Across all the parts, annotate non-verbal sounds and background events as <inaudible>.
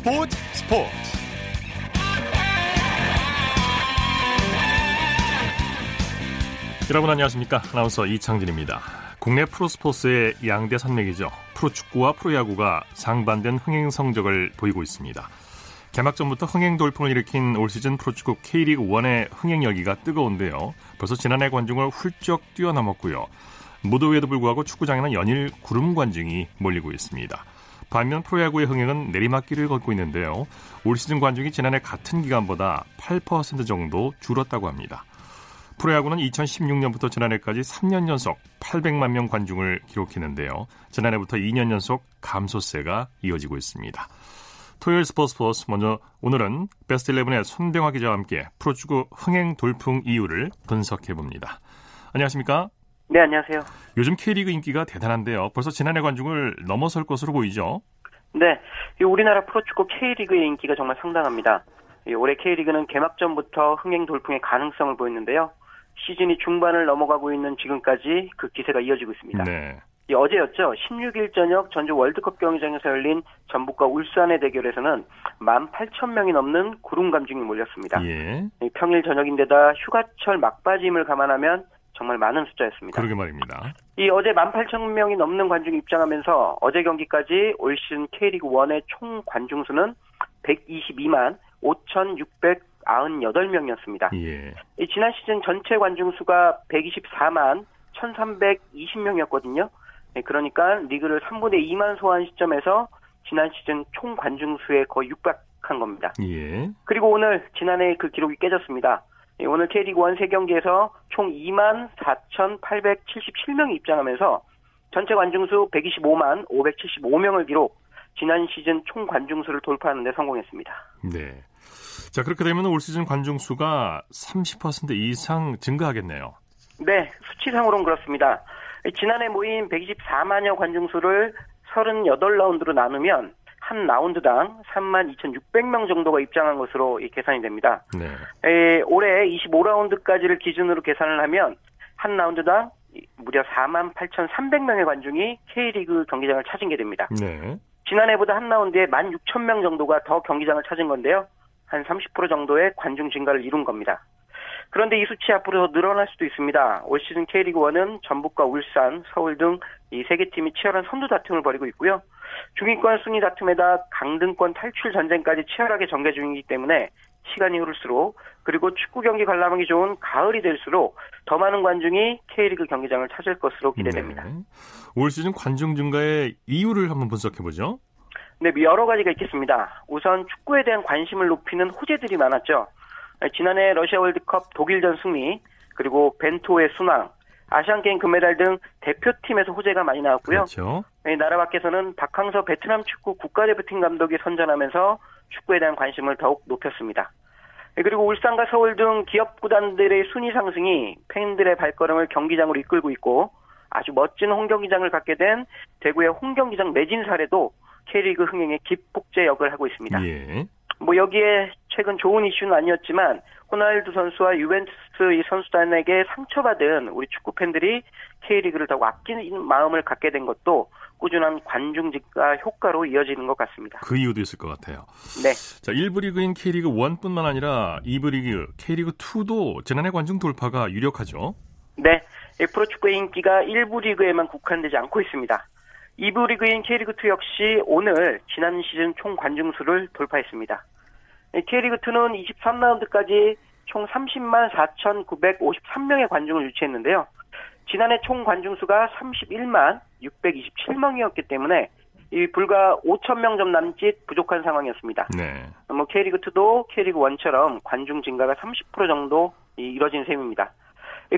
스포츠 스포츠. 여러분 안녕하십니까? 아나운서 이창진입니다. 국내 프로스포츠의 양대 산맥이죠. 프로축구와 프로야구가 상반된 흥행 성적을 보이고 있습니다. 개막전부터 흥행 돌풍을 일으킨 올 시즌 프로축구 K리그 1의 흥행 열기가 뜨거운데요. 벌써 지난해 관중을 훌쩍 뛰어넘었고요. 무더위에도 불구하고 축구장에는 연일 구름 관중이 몰리고 있습니다 반면 프로야구의 흥행은 내리막길을 걷고 있는데요. 올 시즌 관중이 지난해 같은 기간보다 8% 정도 줄었다고 합니다. 프로야구는 2016년부터 지난해까지 3년 연속 800만 명 관중을 기록했는데요. 지난해부터 2년 연속 감소세가 이어지고 있습니다. 토요일 스포츠 스포츠 먼저 오늘은 베스트 11의 손병화 기자와 함께 프로축구 흥행 돌풍 이유를 분석해 봅니다. 안녕하십니까? 네, 안녕하세요. 요즘 K리그 인기가 대단한데요. 벌써 지난해 관중을 넘어설 것으로 보이죠? 네, 우리나라 프로축구 K리그의 인기가 정말 상당합니다. 올해 K리그는 개막전부터 흥행 돌풍의 가능성을 보였는데요. 시즌이 중반을 넘어가고 있는 지금까지 그 기세가 이어지고 있습니다. 네. 어제였죠. 16일 저녁 전주 월드컵 경기장에서 열린 전북과 울산의 대결에서는 18,000명이 넘는 구름 감중이 몰렸습니다. 예. 평일 저녁인데다 휴가철 막바짐을 감안하면 정말 많은 숫자였습니다. 그러게 말입니다. 이 어제 18,000명이 넘는 관중이 입장하면서 어제 경기까지 올 시즌 K리그 1의 총 관중 수는 122만 5,698명이었습니다. 예. 이 지난 시즌 전체 관중 수가 124만 1,320명이었거든요. 네, 그러니까 리그를 3분의 2만 소화한 시점에서 지난 시즌 총 관중 수에 거의 육박한 겁니다. 예. 그리고 오늘 지난해 그 기록이 깨졌습니다. 예, 오늘 K리그 1 3경기에서 총 2만 4,877명이 입장하면서 전체 관중수 125만 575명을 기록 지난 시즌 총 관중수를 돌파하는 데 성공했습니다. 네. 자, 그렇게 되면 올 시즌 관중수가 30% 이상 증가하겠네요. 네, 수치상으로는 그렇습니다. 지난해 모인 124만여 관중수를 38라운드로 나누면 한 라운드당 3만 2,600명 정도가 입장한 것으로 계산이 됩니다. 네. 에, 올해 25라운드까지를 기준으로 계산을 하면 한 라운드당 무려 4만 8,300명의 관중이 K리그 경기장을 찾은 게 됩니다. 네. 지난해보다 한 라운드에 1만 6천 명 정도가 더 경기장을 찾은 건데요. 한 30% 정도의 관중 증가를 이룬 겁니다. 그런데 이 수치 앞으로 더 늘어날 수도 있습니다. 올 시즌 K리그1은 전북과 울산, 서울 등 이 세 개 팀이 치열한 선두 다툼을 벌이고 있고요. 중위권 순위 다툼에다 강등권 탈출 전쟁까지 치열하게 전개 중이기 때문에 시간이 흐를수록 그리고 축구 경기 관람하기 좋은 가을이 될수록 더 많은 관중이 K리그 경기장을 찾을 것으로 기대됩니다. 네. 올 시즌 관중 증가의 이유를 한번 분석해 보죠. 네, 여러 가지가 있겠습니다. 우선 축구에 대한 관심을 높이는 호재들이 많았죠. 지난해 러시아 월드컵 독일전 승리, 그리고 벤토의 순항, 아시안게임 금메달 등 대표팀에서 호재가 많이 나왔고요. 그렇죠. 나라 밖에서는 박항서 베트남 축구 국가대표팀 감독이 선전하면서 축구에 대한 관심을 더욱 높였습니다. 그리고 울산과 서울 등 기업 구단들의 순위 상승이 팬들의 발걸음을 경기장으로 이끌고 있고 아주 멋진 홈경기장을 갖게 된 대구의 홈경기장 매진 사례도 K리그 흥행의 기폭제 역을 하고 있습니다. 예. 뭐 여기에 최근 좋은 이슈는 아니었지만 호날두 선수와 유벤투스 이 선수단에게 상처받은 우리 축구 팬들이 K리그를 더욱 아끼는 마음을 갖게 된 것도 꾸준한 관중 증가 효과로 이어지는 것 같습니다. 그 이유도 있을 것 같아요. 네. 자, 1부 리그인 K리그 1뿐만 아니라 2부 리그, K리그 2도 지난해 관중 돌파가 유력하죠. 네. 프로 축구의 인기가 1부 리그에만 국한되지 않고 있습니다. 2부 리그인 K리그2 역시 오늘 지난 시즌 총 관중수를 돌파했습니다. K리그2는 23라운드까지 총 30만 4,953명의 관중을 유치했는데요. 지난해 총 관중 수가 31만 627명이었기 때문에 이 불과 5천 명 좀 남짓 부족한 상황이었습니다. 네. 뭐 K리그 2도 K리그 1처럼 관중 증가가 30% 정도 이뤄진 셈입니다.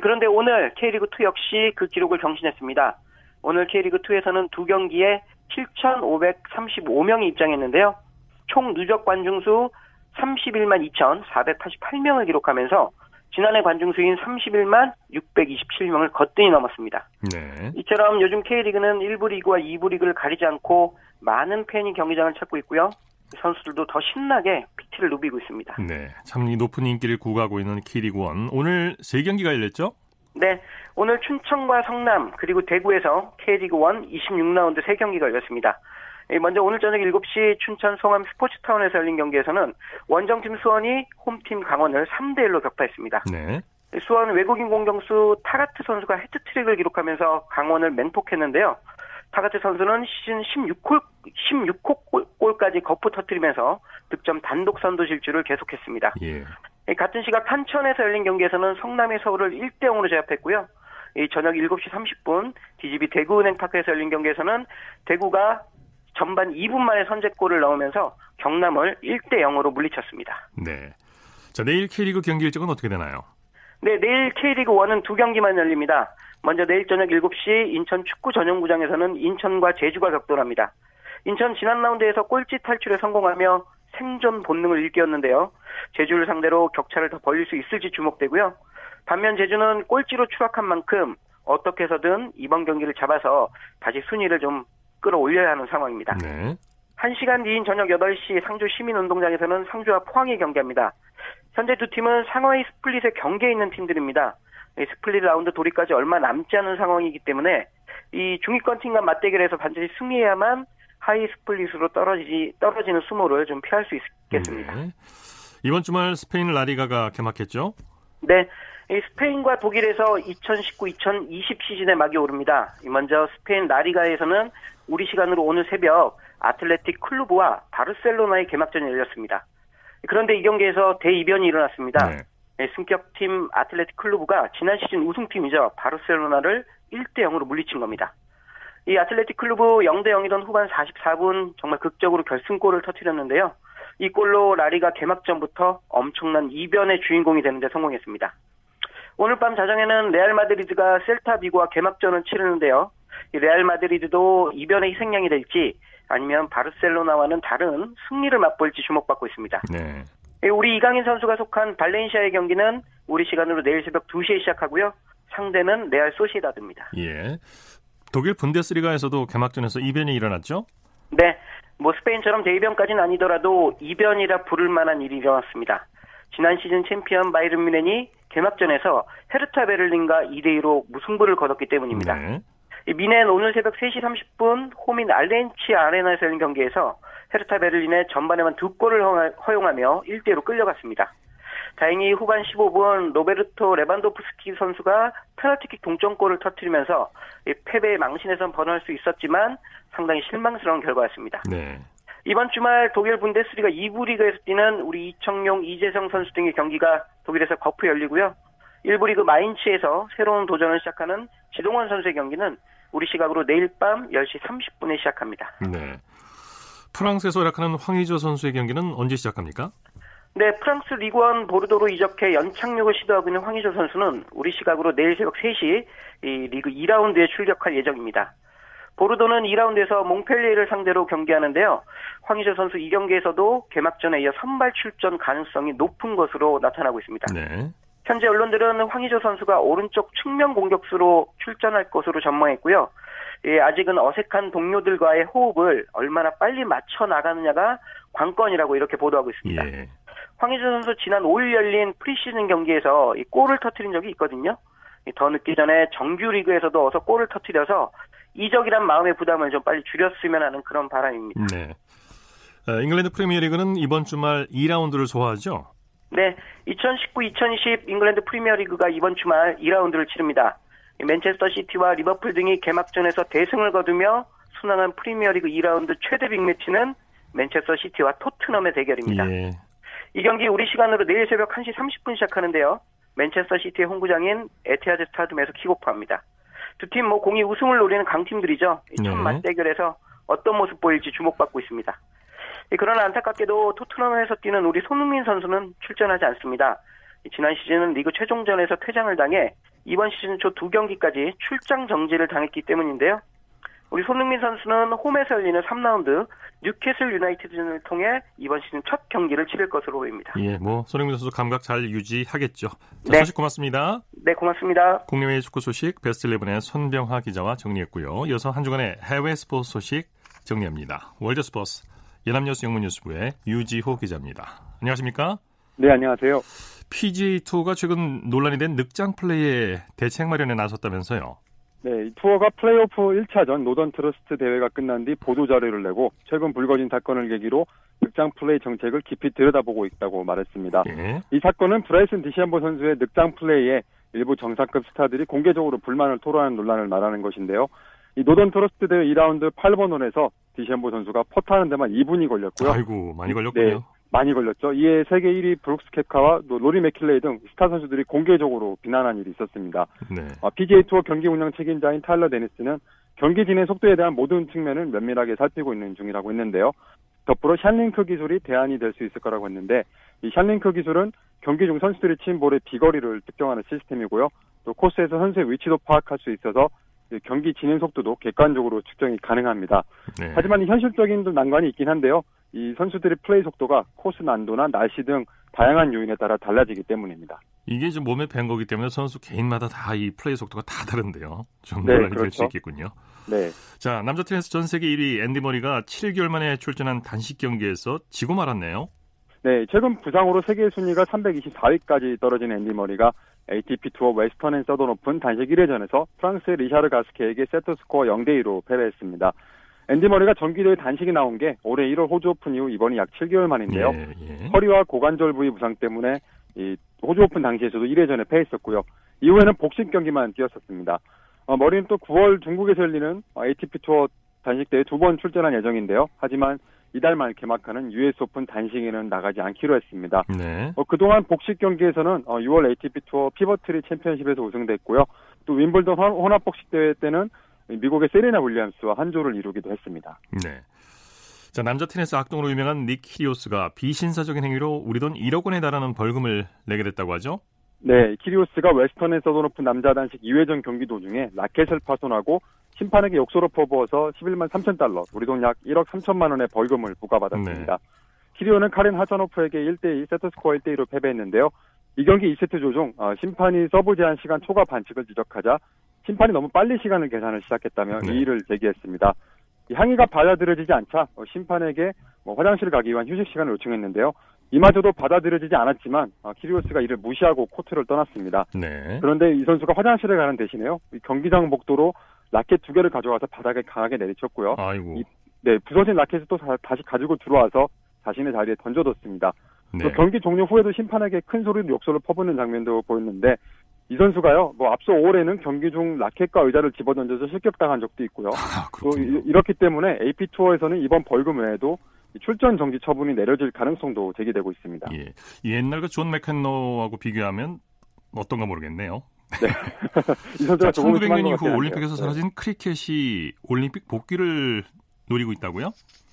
그런데 오늘 K리그 2 역시 그 기록을 경신했습니다. 오늘 K리그 2에서는 두 경기에 7,535명이 입장했는데요. 총 누적 관중 수 31만 2,488명을 기록하면서 지난해 관중 수인 31만 627명을 거뜬히 넘었습니다. 네. 이처럼 요즘 K리그는 1부 리그와 2부 리그를 가리지 않고 많은 팬이 경기장을 찾고 있고요. 선수들도 더 신나게 PT를 누비고 있습니다. 네. 참 이 높은 인기를 구가하고 있는 K리그 1. 오늘 세 경기가 열렸죠? 네. 오늘 춘천과 성남 그리고 대구에서 K리그 1 26라운드 3경기가 열렸습니다. 먼저 오늘 저녁 7시 춘천 송암 스포츠타운에서 열린 경기에서는 원정팀 수원이 홈팀 강원을 3대1로 격파했습니다. 네. 수원 외국인 공격수 타가트 선수가 해트트릭을 기록하면서 강원을 맹폭했는데요. 타가트 선수는 시즌 16호, 16호 골까지 거푸 터뜨리면서 득점 단독 선두 질주를 계속했습니다. 예. 같은 시각 탄천에서 열린 경기에서는 성남이 서울을 1대 0으로 제압했고요. 저녁 7시 30분 DGB 대구은행 파크에서 열린 경기에서는 대구가 전반 2분 만에 선제골을 넣으면서 경남을 1대 0으로 물리쳤습니다. 네. 자, 내일 K리그 경기 일정은 어떻게 되나요? 네, 내일 K리그 1은 두 경기만 열립니다. 먼저 내일 저녁 7시 인천 축구 전용구장에서는 인천과 제주가 격돌합니다. 인천 지난 라운드에서 꼴찌 탈출에 성공하며 생존 본능을 일깨웠는데요. 제주를 상대로 격차를 더 벌릴 수 있을지 주목되고요. 반면 제주는 꼴찌로 추락한 만큼 어떻게 해서든 이번 경기를 잡아서 다시 순위를 좀 끌어올려야 하는 상황입니다. 네. 1시간 뒤인 저녁 8시 상주 시민운동장에서는 상주와 포항이 경기합니다. 현재 두 팀은 상하위 스플릿의 경계에 있는 팀들입니다. 스플릿 라운드 돌입까지 얼마 남지 않은 상황이기 때문에 이 중위권 팀과 맞대결에서 반드시 승리해야만 하위 스플릿으로 떨어지지 떨어지는 수모를 좀 피할 수 있겠습니다. 네. 이번 주말 스페인 라리가가 개막했죠? 네. 스페인과 독일에서 2019-2020 시즌의 막이 오릅니다. 먼저 스페인 라리가에서는 우리 시간으로 오늘 새벽 아틀레틱 클루브와 바르셀로나의 개막전이 열렸습니다. 그런데 이 경기에서 대이변이 일어났습니다. 네. 네, 승격팀 아틀레틱 클루브가 지난 시즌 우승팀이죠. 바르셀로나를 1대 0으로 물리친 겁니다. 이 아틀레틱 클루브 0대 0이던 후반 44분 정말 극적으로 결승골을 터뜨렸는데요. 이 골로 라리가 개막전부터 엄청난 이변의 주인공이 되는데 성공했습니다. 오늘 밤 자정에는 레알 마드리드가 셀타 비고와 개막전을 치르는데요. 이 레알 마드리드도 이변의 희생양이 될지 아니면 바르셀로나와는 다른 승리를 맛볼지 주목받고 있습니다. 네. 예, 우리 이강인 선수가 속한 발렌시아의 경기는 우리 시간으로 내일 새벽 2시에 시작하고요. 상대는 레알 소시다드입니다. 예. 독일 분데스리가에서도 개막전에서 이변이 일어났죠? 네. 뭐 스페인처럼 대이변까지는 아니더라도 이변이라 부를 만한 일이 일어났습니다. 지난 시즌 챔피언 바이에른 뮌헨이 개막전에서 헤르타 베를린과 2대2로 무승부를 거뒀기 때문입니다. 네. 뮌헨 오늘 새벽 3시 30분 홈인 알리안츠 아레나에서 열린 경기에서 헤르타 베를린에 전반에만 두 골을 허용하며 1대1로 끌려갔습니다. 다행히 후반 15분 로베르트 레반도프스키 선수가 페널티킥 동점골을 터뜨리면서 패배의 망신에선 번호할 수 있었지만 상당히 실망스러운 결과였습니다. 네. 이번 주말 독일 분데스리가 2부 리그에서 뛰는 우리 이청용, 이재성 선수 등의 경기가 독일에서 거푸 열리고요. 1부 리그 마인츠에서 새로운 도전을 시작하는 지동원 선수의 경기는 우리 시각으로 내일 밤 10시 30분에 시작합니다. 네. 프랑스에서 활약하는 황의조 선수의 경기는 언제 시작합니까? 네, 프랑스 리그원 보르도로 이적해 연착륙을 시도하고 있는 황의조 선수는 우리 시각으로 내일 새벽 3시 이 리그 2라운드에 출격할 예정입니다. 보르도는 2라운드에서 몽펠리에를 상대로 경기하는데요. 황의조 선수 이 경기에서도 개막전에 이어 선발 출전 가능성이 높은 것으로 나타나고 있습니다. 네. 현재 언론들은 황의조 선수가 오른쪽 측면 공격수로 출전할 것으로 전망했고요. 예, 아직은 어색한 동료들과의 호흡을 얼마나 빨리 맞춰 나가느냐가 관건이라고 이렇게 보도하고 있습니다. 예. 황의조 선수 지난 5일 열린 프리시즌 경기에서 이 골을 터트린 적이 있거든요. 더 늦기 전에 정규 리그에서도 어서 골을 터트려서 이적이란 마음의 부담을 좀 빨리 줄였으면 하는 그런 바람입니다. 네. 어, 잉글랜드 프리미어리그는 이번 주말 2라운드를 소화하죠? 네, 2019-2020 잉글랜드 프리미어리그가 이번 주말 2라운드를 치릅니다. 맨체스터 시티와 리버풀 등이 개막전에서 대승을 거두며 순항한 프리미어리그 2라운드 최대 빅매치는 맨체스터 시티와 토트넘의 대결입니다. 예. 이 경기 우리 시간으로 내일 새벽 1시 30분 시작하는데요. 맨체스터 시티의 홈구장인 에티하드 스타디움에서 킥오프합니다. 두 팀 뭐 공히 우승을 노리는 강팀들이죠. 첫 네. 맞대결에서 어떤 모습 보일지 주목받고 있습니다. 그러나 안타깝게도 토트넘에서 뛰는 우리 손흥민 선수는 출전하지 않습니다. 지난 시즌은 리그 최종전에서 퇴장을 당해 이번 시즌 초 두 경기까지 출장 정지를 당했기 때문인데요. 우리 손흥민 선수는 홈에서 열리는 3라운드 뉴캐슬 유나이티드전을 통해 이번 시즌 첫 경기를 치를 것으로 보입니다. 예, 뭐 손흥민 선수 감각 잘 유지하겠죠. 자, 네. 소식 고맙습니다. 네, 고맙습니다. 국내외 축구 소식 베스트 11의 손병하 기자와 정리했고요. 이어서 한 주간의 해외 스포츠 소식 정리합니다. 월드 스포츠 연합뉴스 영문뉴스부의 유지호 기자입니다. 안녕하십니까? 네, 안녕하세요. PGA 투어가 최근 논란이 된 늑장 플레이에 대책 마련에 나섰다면서요? 네, 투어가 플레이오프 1차전 노던 트러스트 대회가 끝난 뒤 보도 자료를 내고 최근 불거진 사건을 계기로 늑장 플레이 정책을 깊이 들여다보고 있다고 말했습니다. 예. 이 사건은 브라이슨 디섐보 선수의 늑장 플레이에 일부 정상급 스타들이 공개적으로 불만을 토로하는 논란을 말하는 것인데요. 이 노던 트러스트 대회 2라운드 8번 홀에서 디섐보 선수가 퍼트하는 데만 2분이 걸렸고요. 아이고, 많이 걸렸군요. 네, 많이 걸렸죠. 이에 세계 1위 브룩스 켑카와 로리 매킬로이 등 스타 선수들이 공개적으로 비난한 일이 있었습니다. 네. 어, PGA 투어 경기 운영 책임자인 타일러 데니스는 경기 진행 속도에 대한 모든 측면을 면밀하게 살피고 있는 중이라고 했는데요. 더불어 샷링크 기술이 대안이 될 수 있을 거라고 했는데 이 샷링크 기술은 경기 중 선수들이 친 볼의 비거리를 측정하는 시스템이고요. 또 코스에서 선수의 위치도 파악할 수 있어서 경기 진행 속도도 객관적으로 측정이 가능합니다. 네. 하지만 현실적인 난관이 있긴 한데요. 이 선수들의 플레이 속도가 코스 난도나 날씨 등 다양한 요인에 따라 달라지기 때문입니다. 이게 좀 몸에 밴 거기 때문에 선수 개인마다 다 이 플레이 속도가 다 다른데요. 좀 네, 논란이 그렇죠. 될 수 있겠군요. 네. 자, 남자 테니스 전 세계 1위 앤디 머리가 7개월 만에 출전한 단식 경기에서 지고 말았네요. 네, 최근 부상으로 세계 순위가 324위까지 떨어진 앤디 머리가 ATP 투어 웨스턴 앤 서던 오픈 단식 1회전에서 프랑스의 리샤르 가스케에게 세트 스코어 0대 2로 패배했습니다. 앤디 머리가 정규대회 단식에 나온 게 올해 1월 호주 오픈 이후 이번이 약 7개월 만인데요. 예, 예. 허리와 고관절 부위 부상 때문에 이 호주 오픈 당시에서도 1회전에 패했었고요. 이후에는 복식 경기만 뛰었었습니다. 어, 머리는 또 9월 중국에서 열리는 ATP 투어 단식 대회 두 번 출전할 예정인데요. 하지만 이달 말 개막하는 US 오픈 단식에는 나가지 않기로 했습니다. 네. 어, 그동안 복식 경기에서는 어, 6월 ATP 투어 피버트리 챔피언십에서 우승했고요. 또 윔블던 혼합 복식 대회 때는 미국의 세레나 윌리엄스와 한조를 이루기도 했습니다. 네. 자, 남자 테니스 악동으로 유명한 닉 키리오스가 비신사적인 행위로 우리 돈 1억 원에 달하는 벌금을 내게 됐다고 하죠? 네, 키리오스가 웨스턴 앤 서던 오픈 남자 단식 2회전 경기 도중에 라켓을 파손하고 심판에게 욕설을 퍼부어서 11만 3천 달러, 우리 돈 약 1억 3천만 원의 벌금을 부과받았습니다. 네. 키리오스는 카렌 하차노프에게 1대2 세트스코어 1대2로 패배했는데요. 이 경기 2세트 도중 어, 심판이 서브 제한 시간 초과 반칙을 지적하자 심판이 너무 빨리 시간을 계산을 시작했다며 네. 이의를 제기했습니다. 항의가 받아들여지지 않자 어, 심판에게 뭐 화장실 가기 위한 휴식 시간을 요청했는데요. 이마저도 받아들여지지 않았지만 어, 키리오스가 이를 무시하고 코트를 떠났습니다. 네. 그런데 이 선수가 화장실에 가는 대신에요. 경기장 복도로 라켓 두 개를 가져와서 바닥에 강하게 내리쳤고요. 아이고. 이, 네, 부서진 라켓을 또 다, 시 가지고 들어와서 자신의 자리에 던져뒀습니다. 네. 경기 종료 후에도 심판에게 큰 소리로 욕설을 퍼붓는 장면도 보였는데 이 선수가요, 뭐 앞서 5월에는 경기 중 라켓과 의자를 집어던져서 실격당한 적도 있고요. 아, 또 이렇기 때문에 AP 투어에서는 이번 벌금 외에도 출전 정지 처분이 내려질 가능성도 제기되고 있습니다. 예. 옛날과 존 매켄로하고 비교하면 어떤가 모르겠네요. 네. <laughs> 이 선수가 1900년 이후 올림픽에서 사라진 네. 크리켓이 올림픽 복귀를 노리고 있다고요?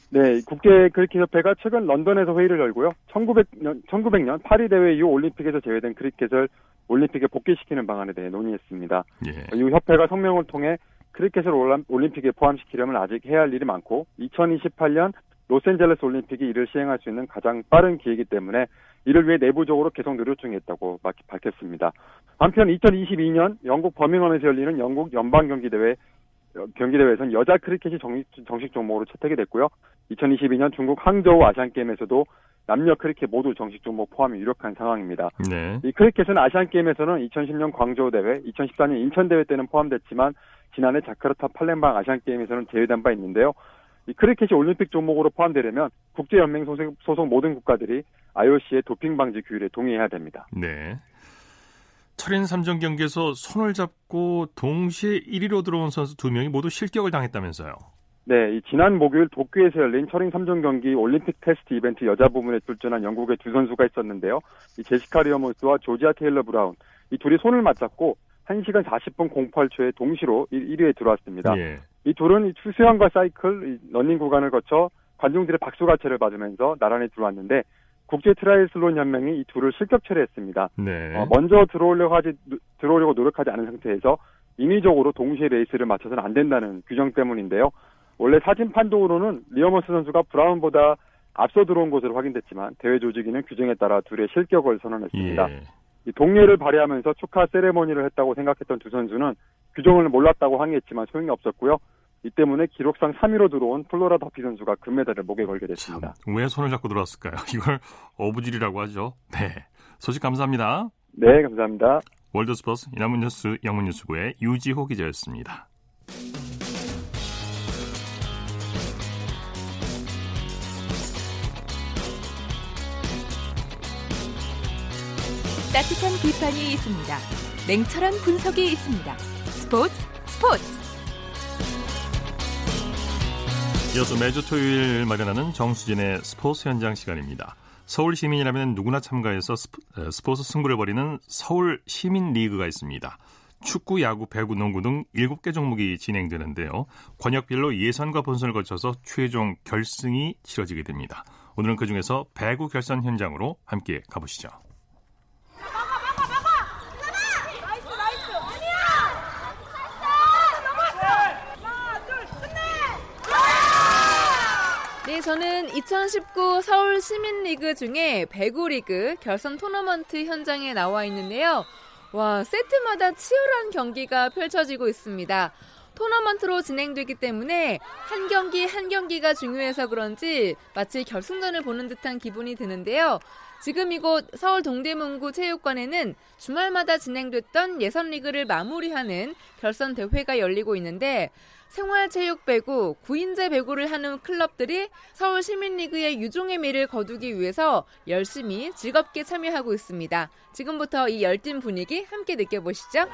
네, 국제 크리켓협회가 최근 런던에서 회의를 열고요. 1900년, 1900년 파리 대회 이후 올림픽에서 제외된 크리켓을 올림픽에 복귀시키는 방안에 대해 논의했습니다. 예. 이후 협회가 성명을 통해 크리켓을 올림픽에 포함시키려면 아직 해야 할 일이 많고 2028년 로스앤젤레스 올림픽이 이를 시행할 수 있는 가장 빠른 기회이기 때문에 이를 위해 내부적으로 계속 노력 중에 있다고 밝혔습니다. 한편 2022년 영국 버밍엄에서 열리는 영국 연방 경기 대회 경기 대회에서는 여자 크리켓이 정식, 정식 종목으로 채택이 됐고요. 2022년 중국 항저우 아시안 게임에서도 남녀 크리켓 모두 정식 종목 포함이 유력한 상황입니다. 네. 이 크리켓은 아시안 게임에서는 2010년 광저우 대회, 2014년 인천 대회 때는 포함됐지만 지난해 자카르타 팔렘방 아시안 게임에서는 제외된 바 있는데요. 이 크리켓이 올림픽 종목으로 포함되려면 국제연맹 소속, 소속 모든 국가들이 IOC의 도핑 방지 규율에 동의해야 됩니다. 네. 철인 3종 경기에서 손을 잡고 동시에 1위로 들어온 선수 2명이 모두 실격을 당했다면서요. 네, 지난 목요일 도쿄에서 열린 철인 3종 경기 올림픽 테스트 이벤트 여자 부문에 출전한 영국의 두 선수가 있었는데요. 이 제시카 리어먼스와 조지아 테일러 브라운 이 둘이 손을 맞잡고 1시간 40분 08초에 동시로 1위에 들어왔습니다. 예. 이 둘은 수영과 사이클, 러닝 구간을 거쳐 관중들의 박수갈채를 받으면서 나란히 들어왔는데 국제 트라이애슬론 연맹이 이 둘을 실격 처리했습니다. 네. 어, 먼저 들어오려고 하지 들어오려고 노력하지 않은 상태에서 인위적으로 동시에 레이스를 맞춰서는 안 된다는 규정 때문인데요. 원래 사진 판독으로는 리어먼스 선수가 브라운보다 앞서 들어온 것으로 확인됐지만 대회 조직위는 규정에 따라 둘의 실격을 선언했습니다. 예. 이 동료애를 발휘하면서 축하 세레모니를 했다고 생각했던 두 선수는 규정을 몰랐다고 항의했지만 소용이 없었고요. 이 때문에 기록상 3위로 들어온 플로라 더피 선수가 금메달을 목에 걸게 됐습니다. 참, 왜 손을 잡고 들어왔을까요? <laughs> 이걸 어부지리라고 하죠. 네. 소식 감사합니다. 네, 감사합니다. 월드스포츠 이남문 뉴스 영문 뉴스부의 유지호 기자였습니다. 따뜻한 비판이 있습니다. 냉철한 분석이 있습니다. 스포츠 스포츠 이어서 매주 토요일 마련하는 정수진의 스포츠 현장 시간입니다. 서울 시민이라면 누구나 참가해서 스포츠 승부를 벌이는 서울 시민 리그가 있습니다. 축구, 야구, 배구, 농구 등 7개 종목이 진행되는데요. 권역별로 예선과 본선을 거쳐서 최종 결승이 치러지게 됩니다. 오늘은 그중에서 배구 결선 현장으로 함께 가보시죠. 네, 저는 2019 서울 시민리그 중에 배구리그 결선 토너먼트 현장에 나와 있는데요. 와, 세트마다 치열한 경기가 펼쳐지고 있습니다. 토너먼트로 진행되기 때문에 한 경기 한 경기가 중요해서 그런지 마치 결승전을 보는 듯한 기분이 드는데요. 지금 이곳 서울 동대문구 체육관에는 주말마다 진행됐던 예선 리그를 마무리하는 결선 대회가 열리고 있는데 생활체육 배구, 구인제 배구를 하는 클럽들이 서울 시민리그의 유종의 미를 거두기 위해서 열심히 즐겁게 참여하고 있습니다. 지금부터 이 열띤 분위기 함께 느껴보시죠.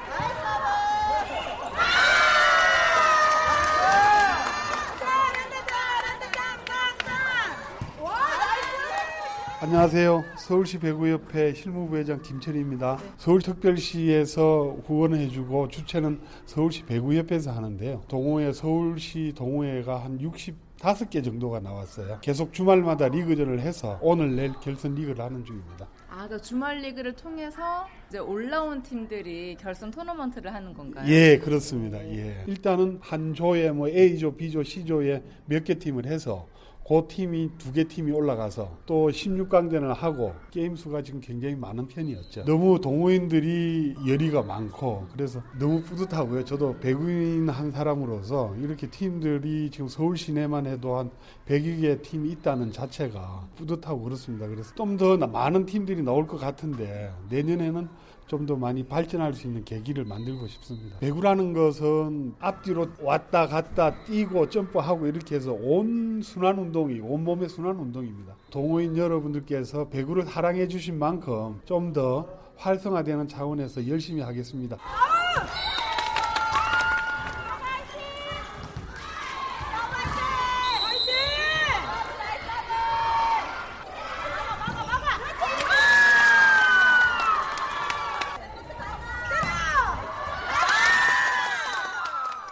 안녕하세요. 서울시 배구협회 실무부회장 김철희입니다. 서울특별시에서 후원해주고 주최는 서울시 배구협회에서 하는데요. 동호회 서울시 동호회가 한 65개 정도가 나왔어요. 계속 주말마다 리그전을 해서 오늘 내일 결선 리그를 하는 중입니다. 아, 그 주말 리그를 통해서 이제 올라온 팀들이 결선 토너먼트를 하는 건가요? 예, 그렇습니다. 예. 일단은 한 조에 뭐 A조, B조, C조에 몇 개 팀을 해서 그 팀이 두 개 팀이 올라가서 또 16강전을 하고 게임 수가 지금 굉장히 많은 편이었죠. 너무 동호인들이 열의가 많고 그래서 너무 뿌듯하고요. 저도 배구인 한 사람으로서 이렇게 팀들이 지금 서울 시내만 해도 한 100여 개 팀이 있다는 자체가 뿌듯하고 그렇습니다. 그래서 좀 더 많은 팀들이 나올 것 같은데 내년에는 좀 더 많이 발전할 수 있는 계기를 만들고 싶습니다. 배구라는 것은 앞뒤로 왔다 갔다 뛰고 점프하고 이렇게 해서 온 순환 운동이 온 몸의 순환 운동입니다. 동호인 여러분들께서 배구를 사랑해 주신 만큼 좀 더 활성화되는 차원에서 열심히 하겠습니다.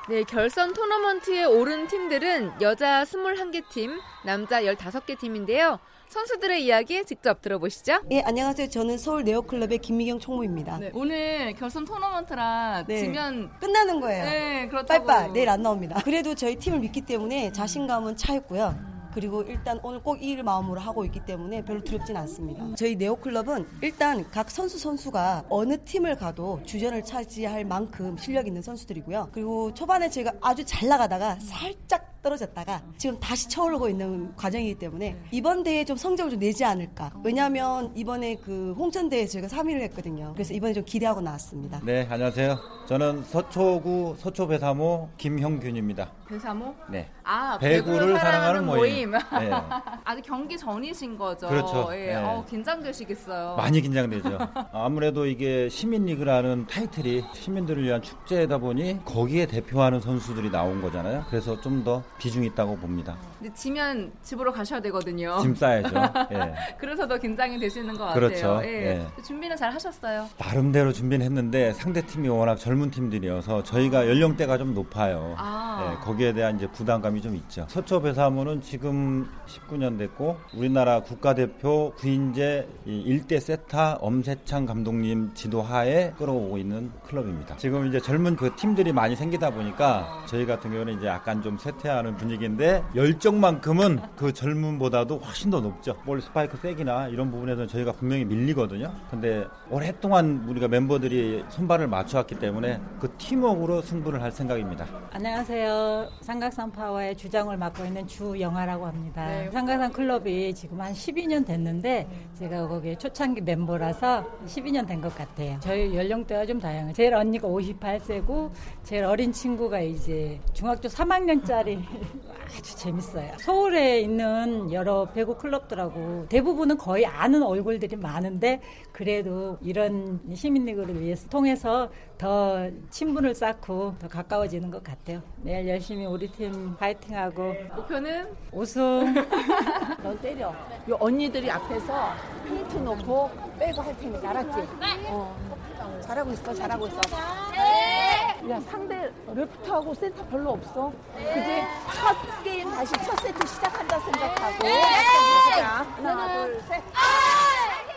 네, 결선 토너먼트에 오른 팀들은 여자 21개 팀, 남자 15개 팀인데요. 선수들의 이야기 직접 들어보시죠. 예, 안녕하세요. 저는 서울 네오클럽의 김미경 총무입니다. 네, 오늘 결선 토너먼트라 네. 지면 끝나는 거예요. 네, 그렇다고. 빠이빠이. 내일 안 나옵니다. 그래도 저희 팀을 믿기 때문에 자신감은 차있고요. 그리고 일단 오늘 꼭이 마음으로 하고 있기 때문에 별로 두렵진 않습니다. 저희 네오클럽은 일단 각 선수 선수가 어느 팀을 가도 주전을 차지할 만큼 실력 있는 선수들이고요. 그리고 초반에 저희가 아주 잘 나가다가 살짝 떨어졌다가 지금 다시 쳐오르고 있는 과정이기 때문에 이번 대회에 좀 성적을 좀 내지 않을까. 왜냐하면 이번에 그 홍천 대회 저희가 3위를 했거든요. 그래서 이번에 좀 기대하고 나왔습니다. 네, 안녕하세요. 저는 서초구 서초 배사모 김형균입니다. 배사모? 네. 아, 배구를 배구를 사랑하는 사랑하는 모임. 모임. 네. <laughs> 아직 경기 전이신 거죠. 그렇죠. 예. 네. 어, 긴장되시겠어요. 많이 긴장되죠. 아무래도 이게 시민리그라는 타이틀이 시민들을 위한 축제다 보니 거기에 대표하는 선수들이 나온 거잖아요. 그래서 좀 더 비중이 있다고 봅니다. 근데 지면 집으로 가셔야 되거든요. 짐 싸야죠. <laughs> 예. 그래서 더 긴장이 되시는 것 같아요. 그렇죠. 예. 예. 준비 는 잘 하셨어요. 나름대로 준비는 했는데 상대 팀이 워낙 젊은 팀들이어서 저희가 연령대가 좀 높아요. 아. 예, 거기에 대한 이제 부담감이 좀 있죠. 서초 배사무는 지금 19년 됐고 우리나라 국가대표 구인제 1대 세타 엄세창 감독님 지도하에 끌어오고 있는 클럽입니다. 지금 이제 젊은 그 팀들이 많이 생기다 보니까 저희 같은 경우는 이제 약간 좀 쇠퇴하는 하는 분위기인데 열정만큼은 그 젊음보다도 훨씬 더 높죠. 볼 스파이크 색이나 이런 부분에서는 저희가 분명히 밀리거든요. 근데 오랫동안 우리가 멤버들이 선발을 맞춰왔기 때문에 그 팀워크로 승부를 할 생각입니다. 안녕하세요. 삼각산 파워의 주장을 맡고 있는 주영아라고 합니다. 네. 삼각산 클럽이 지금 한 12년 됐는데 제가 거기 초창기 멤버라서 12년 된 것 같아요. 저희 연령대가 좀 다양해요. 제일 언니가 58세고 제일 어린 친구가 이제 중학교 3학년짜리 <laughs> 아주 재밌어요. 서울에 있는 여러 배구 클럽들하고 대부분은 거의 아는 얼굴들이 많은데 그래도 이런 시민리그를 위해서 통해서 더 친분을 쌓고 더 가까워지는 것 같아요. 내일 열심히 우리 팀 파이팅하고 목표는 우승. <laughs> 넌 때려. 요 언니들이 앞에서 페인트 놓고 빼고 할 테니까 알았지? 어. 잘하고 있어, 잘하고 있어. 야 상대 레프트하고 센터 별로 없어. 그지? 첫 게임 다시 첫 세트 시작한다 생각하고. 하나, 둘, 셋.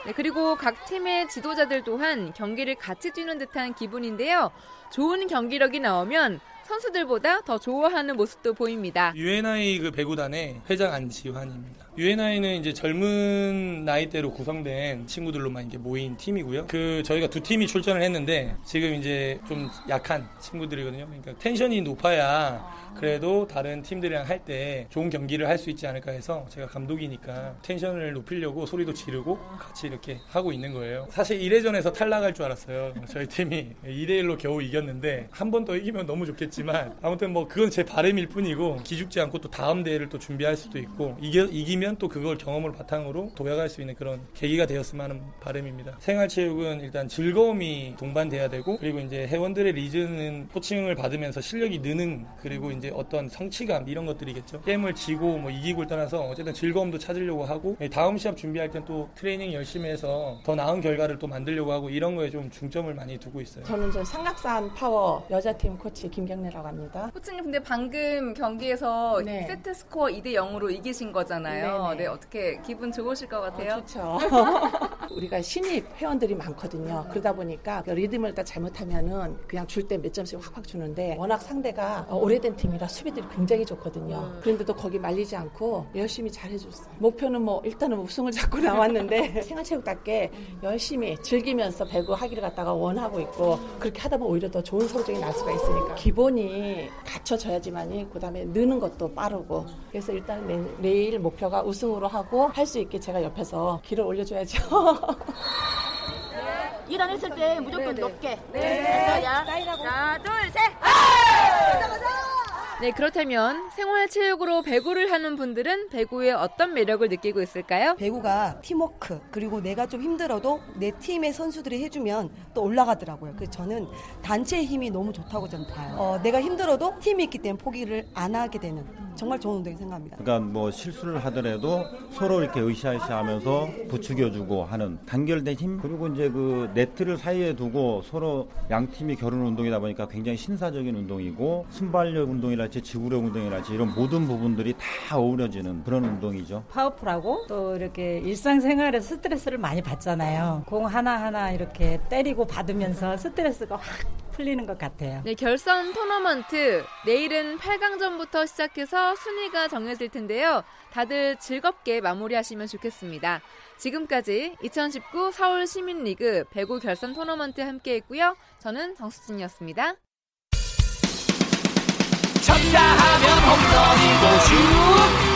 네, 그리고 각 팀의 지도자들 또한 경기를 같이 뛰는 듯한 기분인데요. 좋은 경기력이 나오면 선수들보다 더 좋아하는 모습도 보입니다. UNI 그 배구단의 회장 안지환입니다. UNI는 이제 젊은 나이대로 구성된 친구들로만 이게 모인 팀이고요. 그 저희가 두 팀이 출전을 했는데 지금 이제 좀 약한 친구들이거든요. 그러니까 텐션이 높아야 그래도 다른 팀들이랑 할 때 좋은 경기를 할 수 있지 않을까 해서 제가 감독이니까 텐션을 높이려고 소리도 지르고 같이 이렇게 하고 있는 거예요. 사실 1회전에서 탈락할 줄 알았어요. 저희 팀이 2대1로 겨우 이겼는데 한 번 더 이기면 너무 좋겠지만 아무튼 뭐 그건 제 바람일 뿐이고 기죽지 않고 또 다음 대회를 또 준비할 수도 있고 이겨, 이기면 또 그걸 경험을 바탕으로 도약할 수 있는 그런 계기가 되었으면 하는 바람입니다. 생활체육은 일단 즐거움이 동반돼야 되고 그리고 이제 회원들의 리즈는 코칭을 받으면서 실력이 느는 그리고 이제 어떤 성취감 이런 것들이겠죠. 게임을 지고 뭐 이기고를 떠나서 어쨌든 즐거움도 찾으려고 하고 다음 시합 준비할 땐 또 트레이닝 열심히 해서 더 나은 결과를 또 만들려고 하고 이런 거에 좀 중점을 많이 두고 있어요. 저는 저 삼각산 파워 여자팀 코치 김경래라고 합니다. 코치님 근데 방금 경기에서 네. 세트 스코어 2대 0으로 이기신 거잖아요. 네네. 네 어떻게 기분 좋으실 것 같아요? 어, 좋죠. <laughs> 우리가 신입 회원들이 많거든요. 그러다 보니까 그 리듬을 딱 잘못하면은 그냥 줄 때 몇 점씩 확확 주는데 워낙 상대가 오래된 팀이라 수비들이 굉장히 좋거든요. 음. 그런데도 거기 말리지 않고 열심히 잘해줬어요. 목표는 뭐 일단은 우승을 잡고 <laughs> 나왔는데 생활체육답게 열심히 즐기면서 배구 하기를 갖다가 원하고 있고 그렇게 하다 보면 오히려 더 좋은 성적이 날 수가 있으니까 기본이 갖춰져야지만이 그다음에 느는 것도 빠르고 그래서 일단 내, 내일 목표가 우승으로 하고 할 수 있게 제가 옆에서 길을 올려줘야죠. <laughs> 일 안 했을 때 무조건 네네. 높게. 네. 네. 자, 하나, 둘, 셋. 아! 가자, 가자. 네, 그렇다면 생활체육으로 배구를 하는 분들은 배구에 어떤 매력을 느끼고 있을까요? 배구가 팀워크 그리고 내가 좀 힘들어도 내 팀의 선수들이 해주면 또 올라가더라고요. 그래서 저는 단체의 힘이 너무 좋다고 저는 봐요. 어, 내가 힘들어도 팀이 있기 때문에 포기를 안 하게 되는 정말 좋은 운동이 생각합니다. 그러니까 뭐 실수를 하더라도 서로 이렇게 으쌰으쌰하면서 부추겨주고 하는 단결된 힘 그리고 이제 그 네트를 사이에 두고 서로 양 팀이 겨루는 운동이다 보니까 굉장히 신사적인 운동이고 순발력 운동이랄지 지구력 운동이랄지 이런 모든 부분들이 다 어우러지는 그런 운동이죠. 파워풀하고 또 이렇게 일상생활에 스트레스를 많이 받잖아요. 공 하나 하나 이렇게 때리고 받으면서 스트레스가 확 풀리는 것 같아요. 네, 결선 토너먼트 내일은 8강전부터 시작해서 순위가 정해질 텐데요. 다들 즐겁게 마무리하시면 좋겠습니다. 지금까지 2019 서울 시민리그 배구 결선 토너먼트 함께했고요. 저는 정수진이었습니다. 쳤다 하면 홈런이고 슛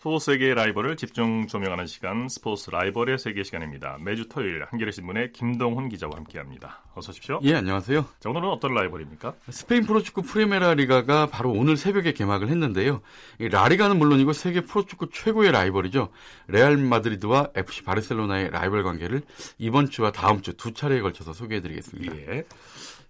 스포츠 세계의 라이벌을 집중 조명하는 시간 스포츠 라이벌의 세계 시간입니다. 매주 토요일 한겨레 신문의 김동훈 기자와 함께합니다. 어서 오십시오. 예, 안녕하세요. 자, 오늘은 어떤 라이벌입니까? 스페인 프로축구 프리메라 리가가 바로 오늘 새벽에 개막을 했는데요. 이 라리가는 물론이고 세계 프로축구 최고의 라이벌이죠. 레알 마드리드와 FC 바르셀로나의 라이벌 관계를 이번 주와 다음 주 두 차례에 걸쳐서 소개해드리겠습니다. 예.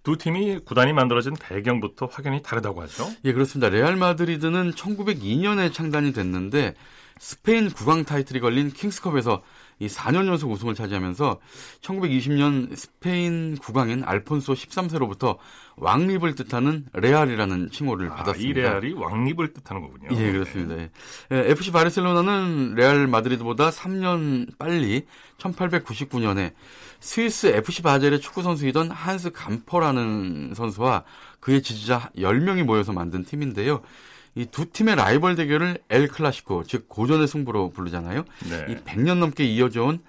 두 팀이 구단이 만들어진 배경부터 확연히 다르다고 하죠. 예, 그렇습니다. 레알 마드리드는 1902년에 창단이 됐는데 스페인 국왕 타이틀이 걸린 킹스컵에서 이 4년 연속 우승을 차지하면서 1920년 스페인 국왕인 알폰소 13세로부터 왕립을 뜻하는 레알이라는 칭호를 아, 받았습니다. 이 레알이 왕립을 뜻하는 거군요. 예, 그렇습니다. 네. FC 바르셀로나는 레알 마드리드보다 3년 빨리 1899년에 스위스 FC 바젤의 축구 선수이던 한스 감퍼라는 선수와 그의 지지자 10명이 모여서 만든 팀인데요. 이 두 팀의 라이벌 대결을 엘 클라시코, 즉 고전의 승부로 부르잖아요. 네. 이 100년 넘게 이어져 온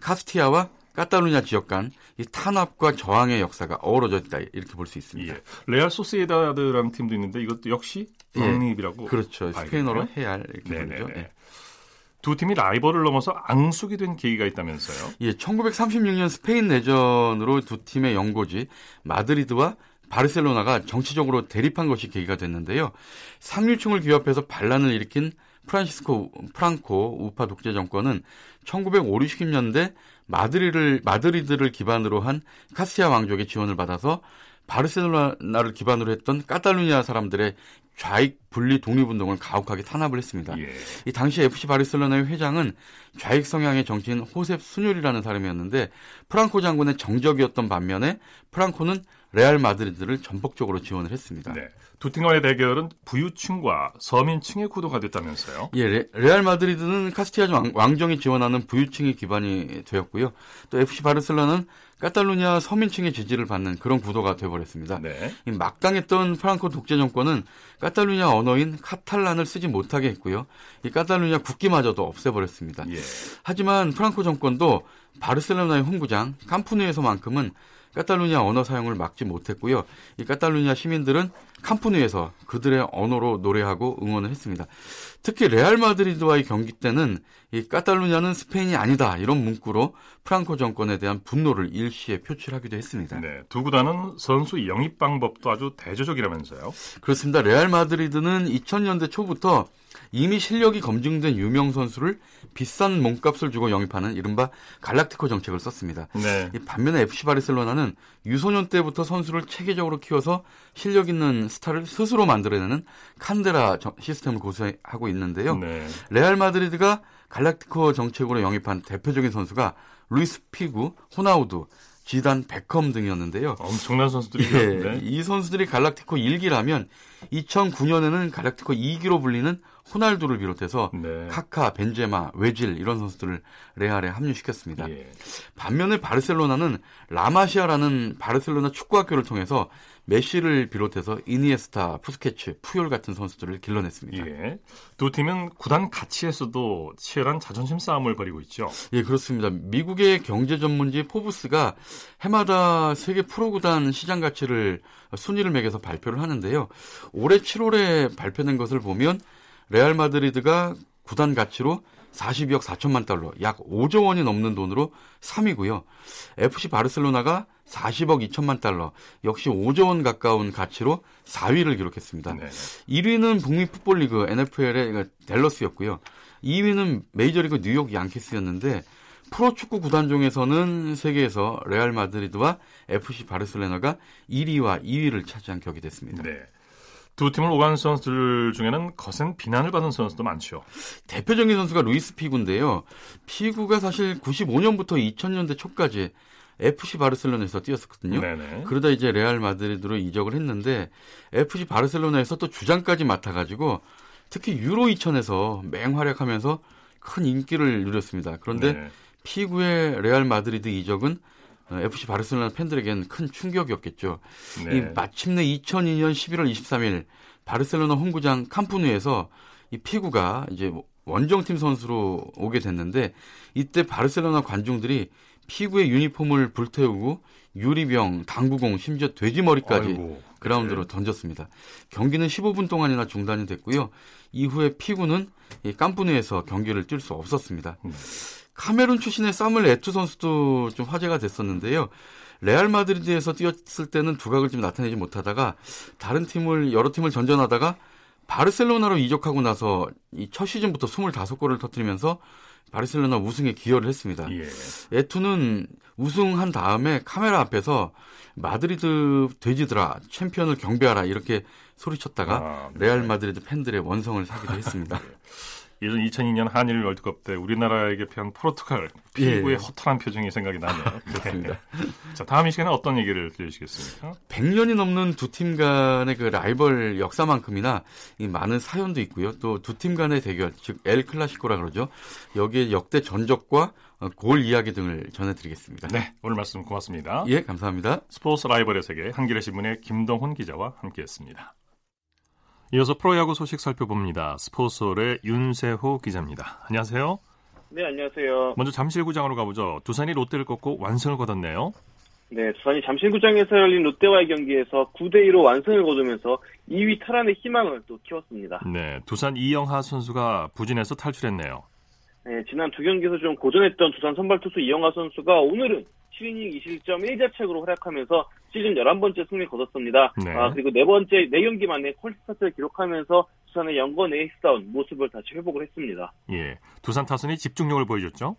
카스티야와 카탈루냐 지역 간 이 탄압과 저항의 역사가 어우러져 있다 이렇게 볼 수 있습니다. 예. 레알 소시에다드라는 팀도 있는데 이것도 역시 왕립이라고 예. 그렇죠. 스페인어로 헤알 이렇게 네네네. 부르죠. 예. 두 팀이 라이벌을 넘어서 앙숙이 된 계기가 있다면서요? 예, 1936년 스페인 내전으로 두 팀의 연고지 마드리드와 바르셀로나가 정치적으로 대립한 것이 계기가 됐는데요. 상류층을 규합해서 반란을 일으킨 프란시스코 프랑코 우파 독재 정권은 1950, 60년대 마드리를 마드리드를 기반으로 한 카스티아 왕족의 지원을 받아서 바르셀로나를 기반으로 했던 카탈루니아 사람들의 좌익 분리 독립운동을 가혹하게 탄압을 했습니다. 예. 이 당시 FC 바르셀로나의 회장은 좌익 성향의 정치인 호셉 수뉴리라는 사람이었는데 프랑코 장군의 정적이었던 반면에 프랑코는 레알 마드리드를 전폭적으로 지원을 했습니다. 네. 두팀 간의 대결은 부유층과 서민층의 구도가 됐다면서요? 예, 레, 레알 마드리드는 카스티야 왕정이 지원하는 부유층이 기반이 되었고요. 또 FC 바르셀로나는 카탈루냐 서민층의 지지를 받는 그런 구도가 되어버렸습니다. 네. 이 막강했던 프랑코 독재 정권은 카탈루냐 언어인 카탈란을 쓰지 못하게 했고요. 이 카탈루냐 국기마저도 없애버렸습니다. 예. 하지만 프랑코 정권도 바르셀로나의 홈구장 캄프누에서만큼은 카탈루냐 언어 사용을 막지 못했고요. 이 카탈루냐 시민들은 캄프누에서 그들의 언어로 노래하고 응원을 했습니다. 특히 레알 마드리드와의 경기 때는 이 카탈루냐는 스페인이 아니다 이런 문구로 프랑코 정권에 대한 분노를 일시에 표출하기도 했습니다. 네. 두 구단은 선수 영입 방법도 아주 대조적이라면서요? 그렇습니다. 레알 마드리드는 2000년대 초부터 이미 실력이 검증된 유명 선수를 비싼 몸값을 주고 영입하는 이른바 갈락티코 정책을 썼습니다. 네. 반면에 FC 바르셀로나는 유소년 때부터 선수를 체계적으로 키워서 실력 있는 스타를 스스로 만들어내는 칸테라 시스템을 고수하고 있는데요. 네. 레알 마드리드가 갈락티코 정책으로 영입한 대표적인 선수가 루이스 피구, 호나우두, 지단, 베컴 등이었는데요. 엄청난 선수들이 예, 이 선수들이 갈락티코 1기라면 2009년에는 갈락티코 2기로 불리는 호날두를 비롯해서 네. 카카, 벤제마, 외질 이런 선수들을 레알에 합류시켰습니다. 예. 반면에 바르셀로나는 라마시아라는 바르셀로나 축구학교를 통해서 메시를 비롯해서 이니에스타, 부스케츠, 푸욜 같은 선수들을 길러냈습니다. 예. 두 팀은 구단 가치에서도 치열한 자존심 싸움을 벌이고 있죠. 예, 그렇습니다. 미국의 경제 전문지 포브스가 해마다 세계 프로 구단 시장 가치를 순위를 매겨서 발표를 하는데요. 올해 7월에 발표된 것을 보면 레알 마드리드가 구단 가치로 42억 4천만 달러, 약 5조 원이 넘는 돈으로 3위고요. FC 바르셀로나가 40억 2천만 달러, 역시 5조 원 가까운 가치로 4위를 기록했습니다. 네. 1위는 북미 풋볼리그 NFL의 댈러스였고요. 2위는 메이저리그 뉴욕 양키스였는데 프로축구 구단 중에서는 세계에서 레알 마드리드와 FC 바르셀로나가 1위와 2위를 차지한 격이 됐습니다. 네. 두 팀을 오간 선수들 중에는 거센 비난을 받은 선수도 많죠. 대표적인 선수가 루이스 피구인데요. 피구가 사실 95년부터 2000년대 초까지 FC 바르셀로나에서 뛰었었거든요. 네네. 그러다 이제 레알 마드리드로 이적을 했는데 FC 바르셀로나에서 또 주장까지 맡아가지고 특히 유로 2000에서 맹활약하면서 큰 인기를 누렸습니다. 그런데 네. 피구의 레알 마드리드 이적은 FC 바르셀로나 팬들에겐 큰 충격이었겠죠. 네. 이 마침내 2002년 11월 23일 바르셀로나 홈구장 캄프누에서 이 피구가 이제 원정팀 선수로 오게 됐는데 이때 바르셀로나 관중들이 피구의 유니폼을 불태우고 유리병, 당구공, 심지어 돼지 머리까지 아이고, 그라운드로 던졌습니다. 경기는 15분 동안이나 중단이 됐고요. 이후에 피구는 이 캄프누에서 경기를 뛸 수 없었습니다. 음. 카메룬 출신의 사무엘 에투 선수도 좀 화제가 됐었는데요. 레알 마드리드에서 뛰었을 때는 두각을 좀 나타내지 못하다가 다른 팀을 여러 팀을 전전하다가 바르셀로나로 이적하고 나서 이 첫 시즌부터 25골을 터뜨리면서 바르셀로나 우승에 기여를 했습니다. 예. 에투는 우승한 다음에 카메라 앞에서 마드리드 돼지들아 챔피언을 경배하라 이렇게 소리쳤다가 아, 네. 레알 마드리드 팬들의 원성을 사기도 했습니다. <laughs> 예전 2002년 한일 월드컵 때 우리나라에게 패한 포르투갈 피구의 예. 허탈한 표정이 생각이 나네요. <laughs> 그렇습니다. 자, 다음 이 시간에 어떤 얘기를 들려주시겠습니까? 100년이 넘는 두 팀 간의 그 라이벌 역사만큼이나 많은 사연도 있고요. 또 두 팀 간의 대결, 즉 엘 클라시코라 그러죠. 여기에 역대 전적과 골 이야기 등을 전해드리겠습니다. 네, 오늘 말씀 고맙습니다. 예, 감사합니다. 스포츠 라이벌의 세계 한겨레 신문의 김동훈 기자와 함께했습니다. 이어서 프로야구 소식 살펴봅니다. 스포츠홀의 윤세호 기자입니다. 안녕하세요. 네, 안녕하세요. 먼저 잠실구장으로 가보죠. 두산이 롯데를 꺾고 완승을 거뒀네요. 네, 두산이 잠실구장에서 열린 롯데와의 경기에서 9대2로 완승을 거두면서 2위 탈환의 희망을 또 키웠습니다. 네, 두산 이영하 선수가 부진해서 탈출했네요. 네, 지난 두 경기에서 좀 고전했던 두산 선발 투수 이영하 선수가 오늘은 7이닝 2실점 1자책으로 활약하면서 시즌 11번째 승리 거뒀습니다. 네. 아, 그리고 네 번째 4경기 만에 퀄스타트를 기록하면서 두산의 영건 에이스다운 모습을 다시 회복을 했습니다. 예. 두산 타선이 집중력을 보여줬죠?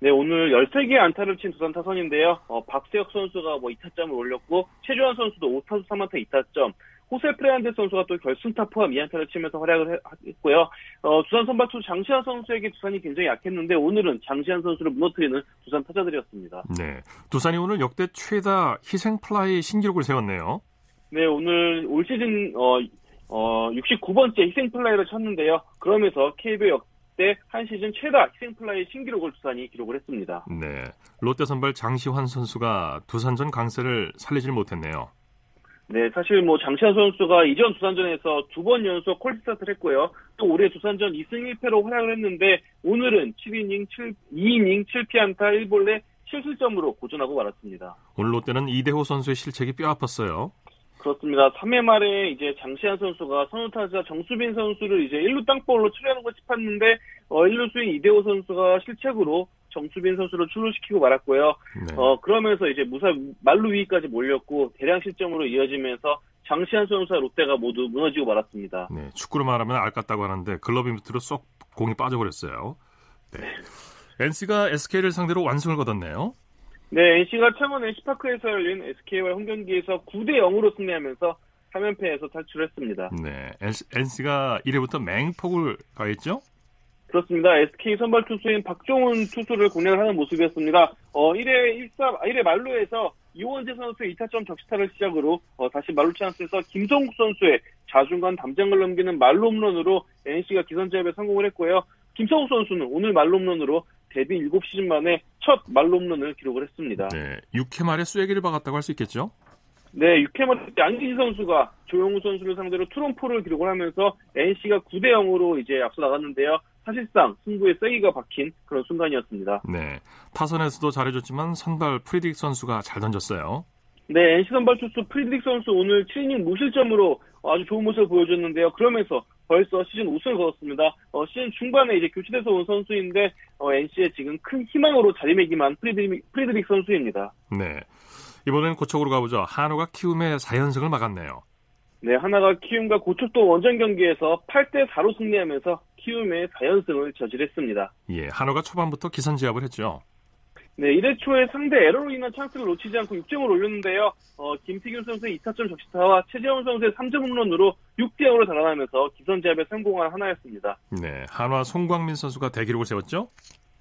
네, 오늘 13개의 안타를 친 두산 타선인데요. 어, 박세혁 선수가 뭐 2타점을 올렸고, 최주환 선수도 5타수 3안타 2타점, 호세 페르난데스 선수가 또 결승타 포함 2안타를 치면서 활약을 했고요. 어, 두산 선발 투 장시환 선수에게 두산이 굉장히 약했는데 오늘은 장시환 선수를 무너뜨리는 두산 타자들이었습니다. 네, 두산이 오늘 역대 최다 희생 플라이 신기록을 세웠네요. 네, 오늘 올 시즌 어, 어, 69번째 희생 플라이를 쳤는데요. 그러면서 KBO 역대 한 시즌 최다 희생 플라이 신기록을 두산이 기록을 했습니다. 네, 롯데 선발 장시환 선수가 두산전 강세를 살리질 못했네요. 네, 사실 뭐 장시환 선수가 이전 두산전에서 두 번 연속 퀄스타트를 했고요. 또 올해 두산전 2승 1패로 활약을 했는데 오늘은 7이닝 7 2이닝 7피안타 1볼넷 7실점으로 고전하고 말았습니다. 오늘 롯데는 이대호 선수의 실책이 뼈 아팠어요. 그렇습니다. 3회 말에 이제 장시환 선수가 선우타자 정수빈 선수를 이제 1루 땅볼로 처리하는 걸 짚었는데 어, 1루 수인 이대호 선수가 실책으로 정수빈 선수를 출루시키고 말았고요. 네. 어, 그러면서 이제 무사 말루 위까지 몰렸고 대량 실점으로 이어지면서 장시환 선수와 롯데가 모두 무너지고 말았습니다. 네, 축구로 말하면 알 같다고 하는데 글러브 밑으로 쏙 공이 빠져버렸어요. 네. NC가 SK를 상대로 완승을 거뒀네요. 네, NC가 창원 NC파크에서 열린 SK와 홈 경기에서 9대 0으로 승리하면서 3연패에서 탈출했습니다. 네, NC가 1회부터 맹폭을 가했죠? 그렇습니다. SK 선발 투수인 박종훈 투수를 공략을 하는 모습이었습니다. 어, 1회 1사, 1회 말루에서 이원재 선수의 2타점 적시타를 시작으로 어, 다시 말루 찬스에서 김성국 선수의 자중간 담장을 넘기는 말로 홈런으로 NC가 기선제압에 성공을 했고요. 김성국 선수는 오늘 말로 홈런으로 데뷔 7시즌 만에 첫 말로 홈런을 기록을 했습니다. 네, 6회 말에 쐐기를 박았다고 할 수 있겠죠? 네, 6회 말에 양기지 선수가 조용우 선수를 상대로 트럼프를 기록을 하면서 NC가 9대 0으로 이제 앞서 나갔는데요. 사실상 승부에 쐐기가 박힌 그런 순간이었습니다. 네. 타선에서도 잘해줬지만 선발 프리딕 선수가 잘 던졌어요. 네, NC 선발 투수 프리드릭 선수 오늘 7이닝 무실점으로 아주 좋은 모습을 보여줬는데요. 그러면서 벌써 시즌 5승을 거뒀습니다. 어, 시즌 중반에 이제 교체돼서 온 선수인데 어, NC의 지금 큰 희망으로 자리매김한 프리드릭, 프리드릭 선수입니다. 네. 이번엔 고척으로 가보죠. 한화가 키움의 4연승을 막았네요. 네, 한화가 키움과 고척도 원정 경기에서 8대 4로 승리하면서 키움의 4연승을 저지했습니다. 예, 한화가 초반부터 기선제압을 했죠. 네, 1회 초에 상대 에러로 인한 찬스를 놓치지 않고 6점을 올렸는데요. 어, 김태균 선수의 2타점 적시타와 최재원 선수의 3점 홈런으로 6대 0으로 달아나면서 기선제압에 성공한 하나였습니다. 네, 한화 송광민 선수가 대기록을 세웠죠?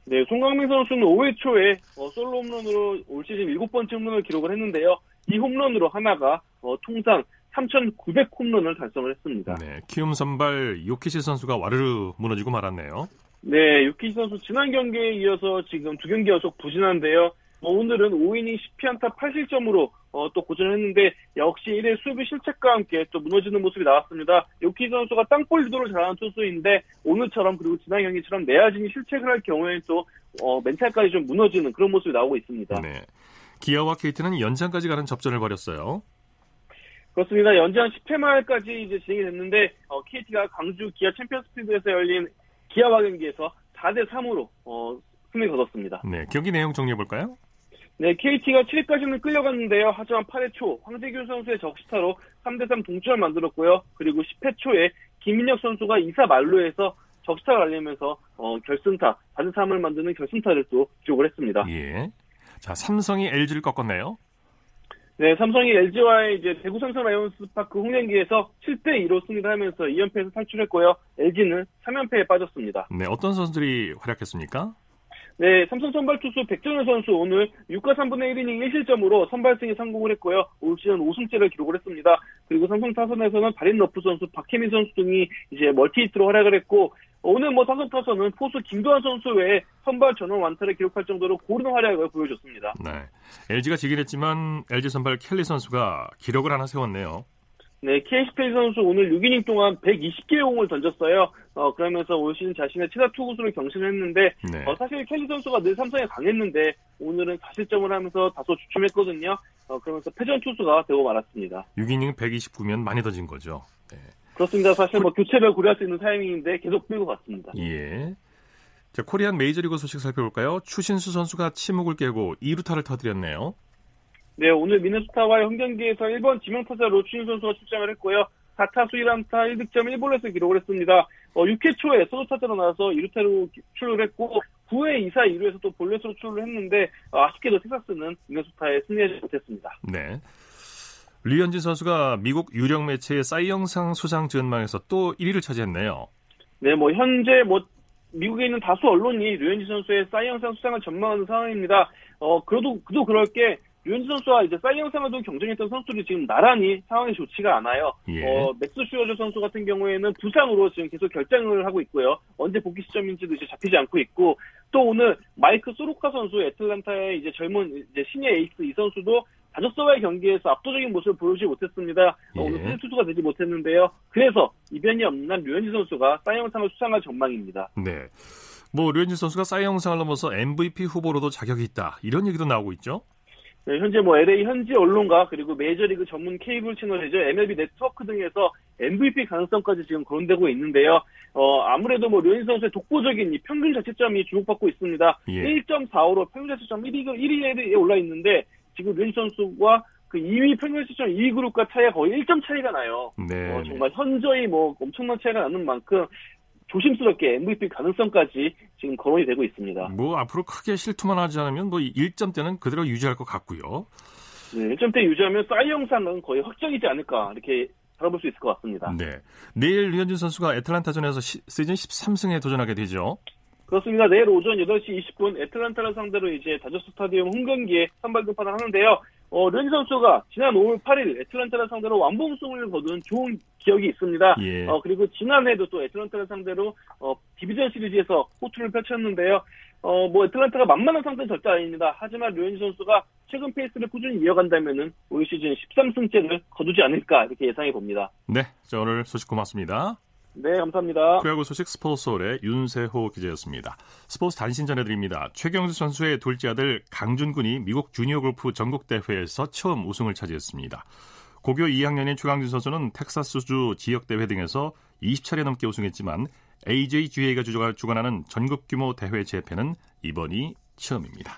네, 송광민 선수는 5회 초에 어, 솔로 홈런으로 올 시즌 7번째 홈런을 기록을 했는데요. 이 홈런으로 하나가 어, 통상 3,900 홈런을 달성을 했습니다. 네, 키움 선발 요키시 선수가 와르르 무너지고 말았네요. 네, 요키시 선수 지난 경기에 이어서 지금 두 경기 연속 부진한데요. 어, 오늘은 5이닝 10피안타 8실점으로 어, 또 고전했는데 역시 1회 수비 실책과 함께 또 무너지는 모습이 나왔습니다. 요키 선수가 땅볼 유도를 잘하는 투수인데 오늘처럼 그리고 지난 경기처럼 내야진이 실책을 할 경우에 또 어, 멘탈까지 좀 무너지는 그런 모습이 나오고 있습니다. 네. 기아와 KT는 연장까지 가는 접전을 벌였어요. 그렇습니다. 연장 10회 말까지 이제 진행이 됐는데 어, KT가 광주 기아 챔피언스피드에서 열린 기아와 경기에서 4대 3으로 어, 승리 거뒀습니다. 네, 경기 내용 정리해 볼까요? 네, KT가 7회까지는 끌려갔는데요. 하지만 8회 초 황재균 선수의 적시타로 3대 3 동점을 만들었고요. 그리고 10회 초에 김민혁 선수가 2사 말로에서 적시타를 알리면서 어, 결승타 4대 3을 만드는 결승타를 또 기록을 했습니다. 예. 자, 삼성이 LG를 꺾었네요. 네, 삼성이 LG와의 이제 대구 삼성 라이온스 파크 홍련기에서 7대 2로 승리를 하면서 2연패에서 탈출했고요. LG는 3연패에 빠졌습니다. 네, 어떤 선수들이 활약했습니까? 네, 삼성 선발 투수 백정현 선수 오늘 6과 3분의 1이닝 1실점으로 선발승에 성공을 했고요. 올 시즌 5승째를 기록을 했습니다. 그리고 삼성 타선에서는 다린 러프 선수, 박해민 선수 등이 이제 멀티히트로 활약을 했고 오늘 뭐 삼성 타선은 포수 김도환 선수 외에 선발 전원 안타를 기록할 정도로 고른 활약을 보여줬습니다. 네, LG가 지긴 했지만 LG 선발 켈리 선수가 기록을 하나 세웠네요. 네, 켈리 선수 오늘 6이닝 동안 120개의 공을 던졌어요. 어, 그러면서 올 시즌 자신의 최다 투구수를 경신했는데, 네. 어, 사실 켈리 선수가 늘 삼성에 강했는데, 오늘은 4실점을 하면서 다소 주춤했거든요. 어, 그러면서 패전 투수가 되고 말았습니다. 6이닝 129면 많이 던진 거죠. 네. 그렇습니다. 사실 뭐 교체를 고려할 수 있는 타이밍인데 계속 끌고 갔습니다. 예. 자, 코리안 메이저리그 소식 살펴볼까요? 추신수 선수가 침묵을 깨고 2루타를 터뜨렸네요. 네, 오늘 미네소타와의 홈 경기에서 1번 지명타자로 추신 선수가 출장을 했고요. 4타수 1안타 1득점 1볼넷을 기록을 했습니다. 어, 6회 초에 선두타자로 나와서 2루타로 출루를 했고 9회 2사 2루에서 또 볼넷으로 출루를 했는데 어, 아쉽게도 텍사스는 미네소타에 승리하지 못했습니다. 네. 류현진 선수가 미국 유력 매체의 사이영상 수상 전망에서 또 1위를 차지했네요. 네, 뭐 현재 뭐 미국에 있는 다수 언론이 류현진 선수의 사이영상 수상을 전망하는 상황입니다. 어, 그래도 그도 그럴 게 류현진 선수와 이제 사이영상을 경쟁했던 선수들이 지금 나란히 상황이 좋지가 않아요. 예. 어, 맥스 슈어저 선수 같은 경우에는 부상으로 지금 계속 결장을 하고 있고요. 언제 복귀 시점인지도 이제 잡히지 않고 있고 또 오늘 마이크 소로카 선수 애틀란타의 이제 젊은 이제 신예 에이스 이 선수도 다저스와의 경기에서 압도적인 모습을 보여주지 못했습니다. 예. 어, 오늘 승리 투수가 되지 못했는데요. 그래서 이변이 없는 한 류현진 선수가 사이영상을 수상할 전망입니다. 네. 뭐 류현진 선수가 사이영상을 넘어서 MVP 후보로도 자격이 있다. 이런 얘기도 나오고 있죠. 네, 현재 뭐 LA 현지 언론과 그리고 메이저리그 전문 케이블 채널이죠 MLB 네트워크 등에서 MVP 가능성까지 지금 거론되고 있는데요. 어, 아무래도 뭐 류현진 선수의 독보적인 이 평균 자책점이 주목받고 있습니다. 예. 1.45로 평균 자책점 1위, 1위에 올라 있는데 지금 류현진 선수와 그 2위 평균 자책점 2위 그룹과 차이가 거의 1점 차이가 나요. 네. 어, 정말 현저히 뭐 엄청난 차이가 나는 만큼 조심스럽게 MVP 가능성까지 지금 거론이 되고 있습니다. 뭐 앞으로 크게 실투만 하지 않으면 뭐 1점대는 그대로 유지할 것 같고요. 네, 1점대 유지하면 사이 영상은 거의 확정이지 않을까 이렇게 바라볼 수 있을 것 같습니다. 네. 내일 류현진 선수가 애틀란타전에서 시, 시즌 13승에 도전하게 되죠. 그렇습니다. 내일 오전 8시 20분 애틀란타를 상대로 이제 다저스 스타디움 홈경기에 선발 등판을 하는데요. 어, 류현진 선수가 지난 5월 8일 애틀란타를 상대로 완봉승을 거둔 좋은 기억이 있습니다. 예. 어, 그리고 지난해도 또 애틀란타를 상대로 어, 디비전 시리즈에서 호투를 펼쳤는데요. 어, 뭐 애틀란타가 만만한 상대는 절대 아닙니다. 하지만 류현진 선수가 최근 페이스를 꾸준히 이어간다면은 올 시즌 13승째를 거두지 않을까 이렇게 예상해 봅니다. 네. 자, 오늘 소식 고맙습니다. 네, 감사합니다. 프로야구 소식 스포츠홀의 윤세호 기자였습니다. 스포츠 단신 전해드립니다. 최경수 선수의 둘째 아들 강준 군이 미국 주니어 골프 전국 대회에서 처음 우승을 차지했습니다. 고교 2학년인 최강준 선수는 텍사스주 지역 대회 등에서 20차례 넘게 우승했지만 AJGA가 주관하는 전국 규모 대회 재패는 이번이 처음입니다.